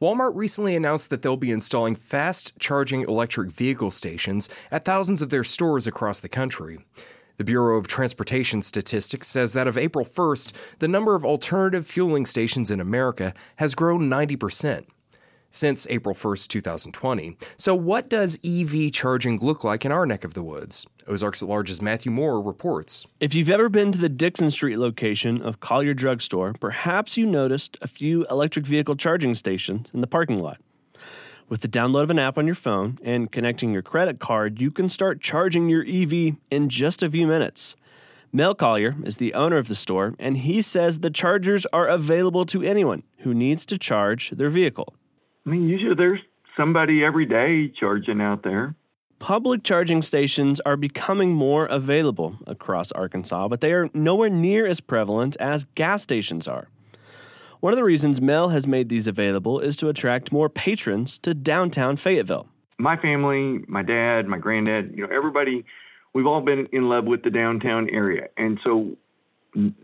Walmart recently announced that they'll be installing fast charging electric vehicle stations at thousands of their stores across the country. The Bureau of Transportation Statistics says that of April 1st, the number of alternative fueling stations in America has grown 90% since April 1st, 2020. So, what does EV charging look like in our neck of the woods? Ozarks at Large's Matthew Moore reports. If you've ever been to the Dixon Street location of Collier Drugstore, perhaps you noticed a few electric vehicle charging stations in the parking lot. With the download of an app on your phone and connecting your credit card, you can start charging your EV in just a few minutes. Mel Collier is the owner of the store, and he says the chargers are available to anyone who needs to charge their vehicle. I mean, usually there's somebody every day charging out there. Public charging stations are becoming more available across Arkansas, but they are nowhere near as prevalent as gas stations are. One of the reasons Mel has made these available is to attract more patrons to downtown Fayetteville. My family, my dad, my granddad, you know, everybody, we've all been in love with the downtown area. And so,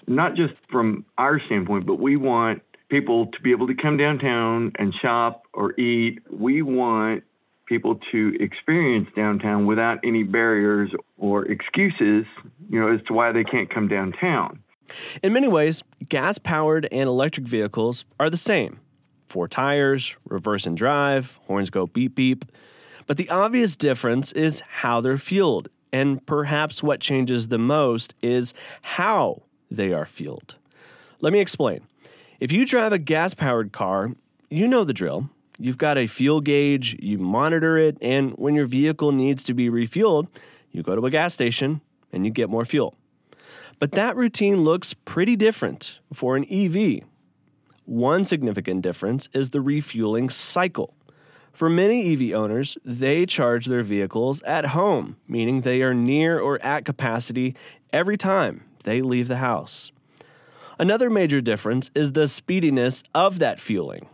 not just from our standpoint, but we want people to be able to come downtown and shop or eat. We want people to experience downtown without any barriers or excuses, you know, as to why they can't come downtown. In many ways, gas powered and electric vehicles are the same four tires, reverse and drive, horns go beep beep. But the obvious difference is how they're fueled, and perhaps what changes the most is how they are fueled. Let me explain. If you drive a gas powered car, you know the drill. You've got a fuel gauge, you monitor it, and when your vehicle needs to be refueled, you go to a gas station and you get more fuel. But that routine looks pretty different for an EV. One significant difference is the refueling cycle. For many EV owners, they charge their vehicles at home, meaning they are near or at capacity every time they leave the house. Another major difference is the speediness of that fueling.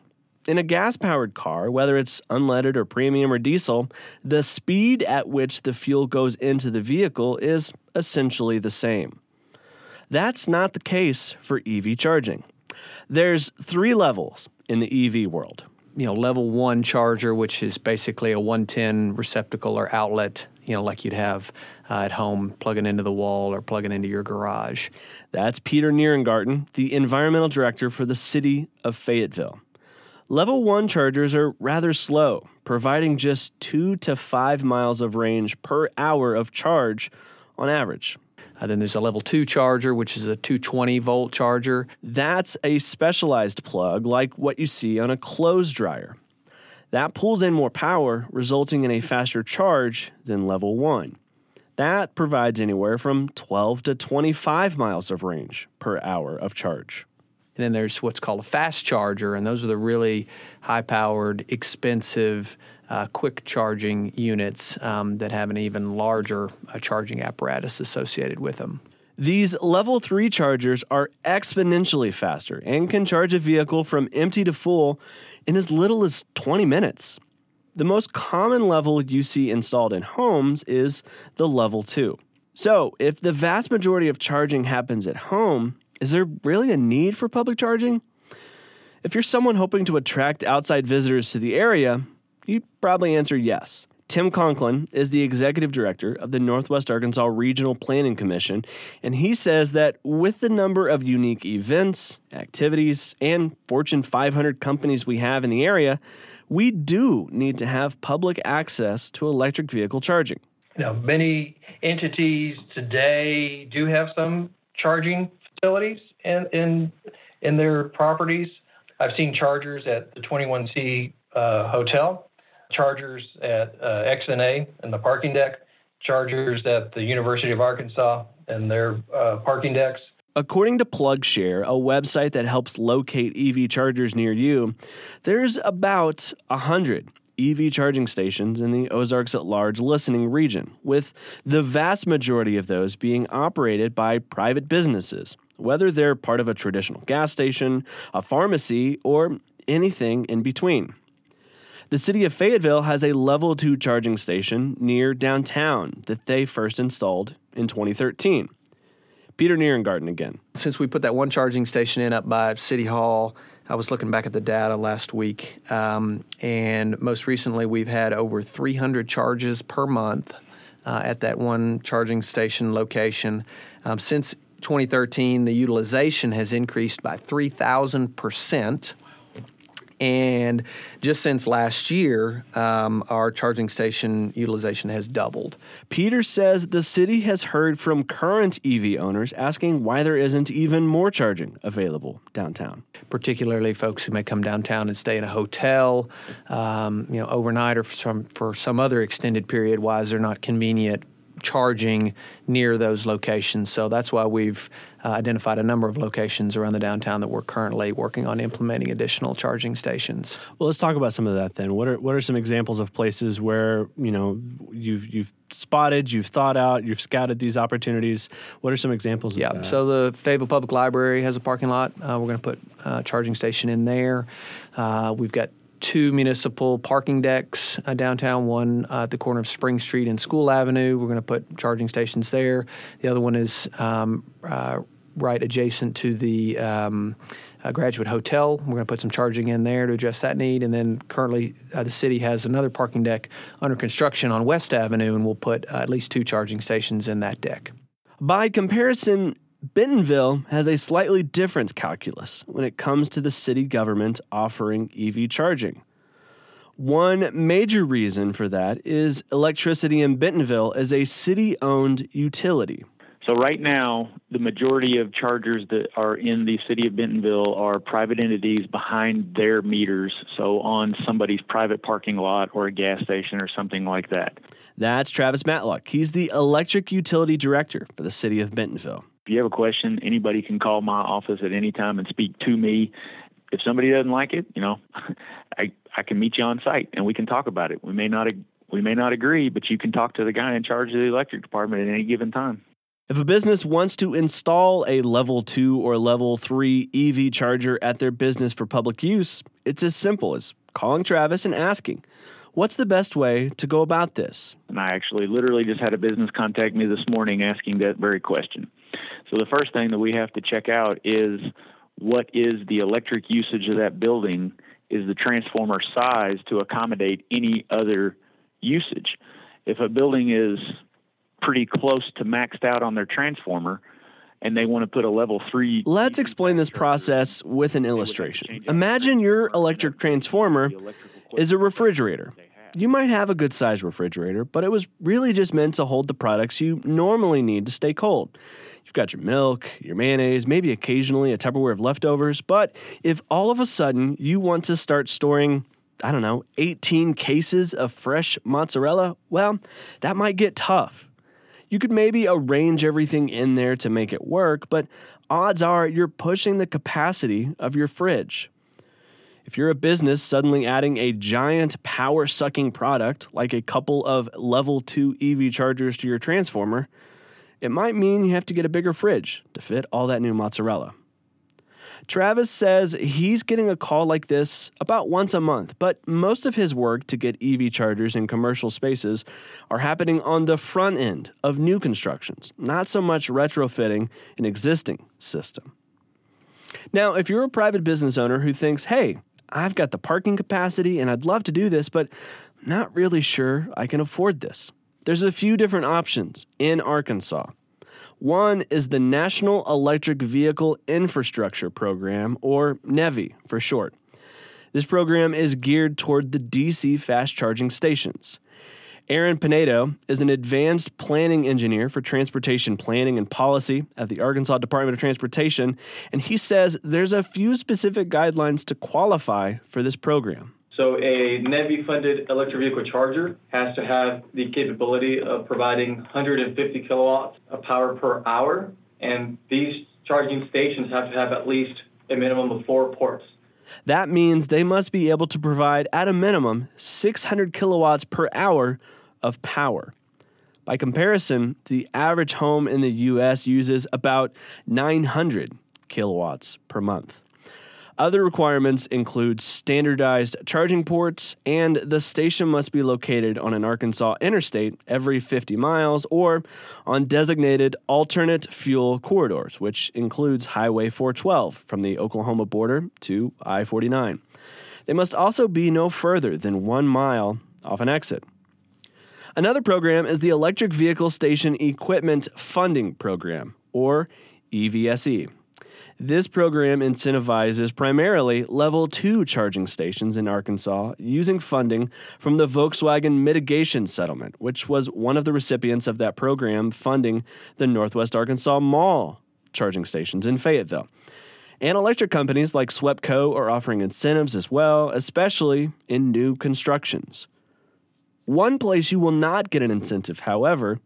In a gas powered car, whether it's unleaded or premium or diesel, the speed at which the fuel goes into the vehicle is essentially the same. That's not the case for EV charging. There's three levels in the EV world. You know, level one charger, which is basically a 110 receptacle or outlet, you know, like you'd have uh, at home, plugging into the wall or plugging into your garage. That's Peter Nierengarten, the environmental director for the city of Fayetteville. Level 1 chargers are rather slow, providing just 2 to 5 miles of range per hour of charge on average. Uh, then there's a level 2 charger, which is a 220 volt charger. That's a specialized plug like what you see on a clothes dryer. That pulls in more power, resulting in a faster charge than level 1. That provides anywhere from 12 to 25 miles of range per hour of charge. And then there's what's called a fast charger, and those are the really high powered, expensive, uh, quick charging units um, that have an even larger uh, charging apparatus associated with them. These level 3 chargers are exponentially faster and can charge a vehicle from empty to full in as little as 20 minutes. The most common level you see installed in homes is the level 2. So, if the vast majority of charging happens at home, is there really a need for public charging? If you're someone hoping to attract outside visitors to the area, you'd probably answer yes. Tim Conklin is the executive director of the Northwest Arkansas Regional Planning Commission, and he says that with the number of unique events, activities, and Fortune 500 companies we have in the area, we do need to have public access to electric vehicle charging. Now, many entities today do have some charging facilities in in, in their properties. I've seen chargers at the 21C uh, hotel, chargers at uh, XNA and the parking deck, chargers at the University of Arkansas and their uh, parking decks. According to PlugShare, a website that helps locate EV chargers near you, there's about 100 EV charging stations in the Ozarks at Large listening region, with the vast majority of those being operated by private businesses, whether they're part of a traditional gas station, a pharmacy, or anything in between. The city of Fayetteville has a level 2 charging station near downtown that they first installed in 2013. Peter Nierengarten again. Since we put that one charging station in up by City Hall I was looking back at the data last week, um, and most recently we've had over 300 charges per month uh, at that one charging station location. Um, since 2013, the utilization has increased by 3,000 percent. And just since last year, um, our charging station utilization has doubled. Peter says the city has heard from current EV owners asking why there isn't even more charging available downtown. Particularly folks who may come downtown and stay in a hotel, um, you know, overnight or for some, for some other extended period. Why is there not convenient charging near those locations. So that's why we've uh, identified a number of locations around the downtown that we're currently working on implementing additional charging stations. Well, let's talk about some of that then. What are what are some examples of places where you know you've you've spotted, you've thought out, you've scouted these opportunities? What are some examples? Yeah. Of that? So the Fayetteville Public Library has a parking lot. Uh, we're going to put a charging station in there. Uh, we've got two municipal parking decks uh, downtown, one uh, at the corner of Spring Street and School Avenue. We're going to put charging stations there. The other one is um, uh, right adjacent to the um, uh, Graduate Hotel. We're going to put some charging in there to address that need. And then currently, uh, the city has another parking deck under construction on West Avenue, and we'll put at least two charging stations in that deck. By comparison, Bentonville has a slightly different calculus when it comes to the city government offering EV charging. One major reason for that is electricity in Bentonville is a city owned utility. So, right now, the majority of chargers that are in the city of Bentonville are private entities behind their meters, so on somebody's private parking lot or a gas station or something like that. That's Travis Matlock. He's the electric utility director for the city of Bentonville. If you have a question, anybody can call my office at any time and speak to me. If somebody doesn't like it, you know, I I can meet you on site and we can talk about it. We may not we may not agree, but you can talk to the guy in charge of the electric department at any given time. If a business wants to install a level 2 or level 3 EV charger at their business for public use, it's as simple as calling Travis and asking, What's the best way to go about this? And I actually literally just had a business contact me this morning asking that very question. So the first thing that we have to check out is what is the electric usage of that building? Is the transformer size to accommodate any other usage? If a building is pretty close to maxed out on their transformer, and they want to put a level three. Let's explain this process with an illustration. Imagine your electric transformer is a refrigerator. You might have a good sized refrigerator, but it was really just meant to hold the products you normally need to stay cold. You've got your milk, your mayonnaise, maybe occasionally a Tupperware of leftovers, but if all of a sudden you want to start storing, I don't know, 18 cases of fresh mozzarella, well, that might get tough. You could maybe arrange everything in there to make it work, but odds are you're pushing the capacity of your fridge. If you're a business suddenly adding a giant power sucking product like a couple of level 2 EV chargers to your transformer, it might mean you have to get a bigger fridge to fit all that new mozzarella. Travis says he's getting a call like this about once a month, but most of his work to get EV chargers in commercial spaces are happening on the front end of new constructions, not so much retrofitting an existing system. Now, if you're a private business owner who thinks, hey, I've got the parking capacity and I'd love to do this, but not really sure I can afford this. There's a few different options in Arkansas. One is the National Electric Vehicle Infrastructure Program, or NEVI for short. This program is geared toward the DC fast charging stations. Aaron Pinedo is an advanced planning engineer for transportation planning and policy at the Arkansas Department of Transportation, and he says there's a few specific guidelines to qualify for this program. So a NEVI funded electric vehicle charger has to have the capability of providing 150 kilowatts of power per hour, and these charging stations have to have at least a minimum of four ports. That means they must be able to provide, at a minimum, 600 kilowatts per hour of power. By comparison, the average home in the US uses about 900 kilowatts per month. Other requirements include standardized charging ports, and the station must be located on an Arkansas interstate every 50 miles or on designated alternate fuel corridors, which includes Highway 412 from the Oklahoma border to I 49. They must also be no further than one mile off an exit. Another program is the Electric Vehicle Station Equipment Funding Program, or EVSE. This program incentivizes primarily level 2 charging stations in Arkansas using funding from the Volkswagen Mitigation Settlement, which was one of the recipients of that program funding the Northwest Arkansas Mall charging stations in Fayetteville. And electric companies like SWEPCO are offering incentives as well, especially in new constructions. One place you will not get an incentive, however,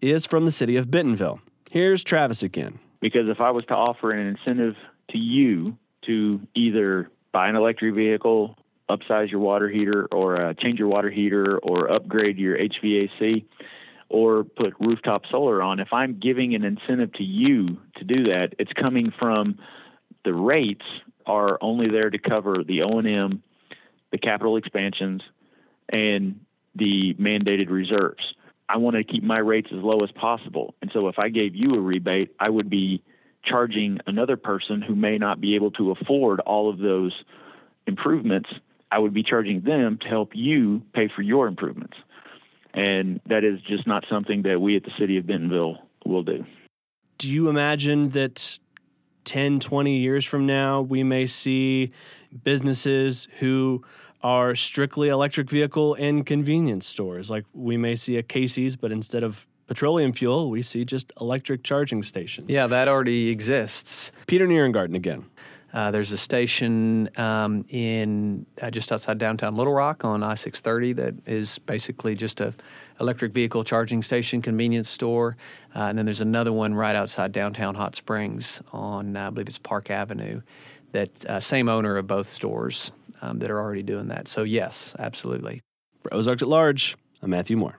is from the city of Bentonville. Here's Travis again. Because if I was to offer an incentive to you to either buy an electric vehicle, upsize your water heater, or uh, change your water heater, or upgrade your HVAC, or put rooftop solar on, if I'm giving an incentive to you to do that, it's coming from the rates are only there to cover the O&M, the capital expansions, and the mandated reserves. I want to keep my rates as low as possible. And so if I gave you a rebate, I would be charging another person who may not be able to afford all of those improvements. I would be charging them to help you pay for your improvements. And that is just not something that we at the city of Bentonville will do. Do you imagine that 10, 20 years from now, we may see businesses who are strictly electric vehicle and convenience stores. Like we may see a Casey's, but instead of petroleum fuel, we see just electric charging stations. Yeah, that already exists. Peter Nierengarten again. Uh, there's a station um, in uh, just outside downtown Little Rock on I-630 that is basically just a electric vehicle charging station, convenience store, uh, and then there's another one right outside downtown Hot Springs on uh, I believe it's Park Avenue. That uh, same owner of both stores um, that are already doing that. So yes, absolutely. For Ozarks at Large, I'm Matthew Moore.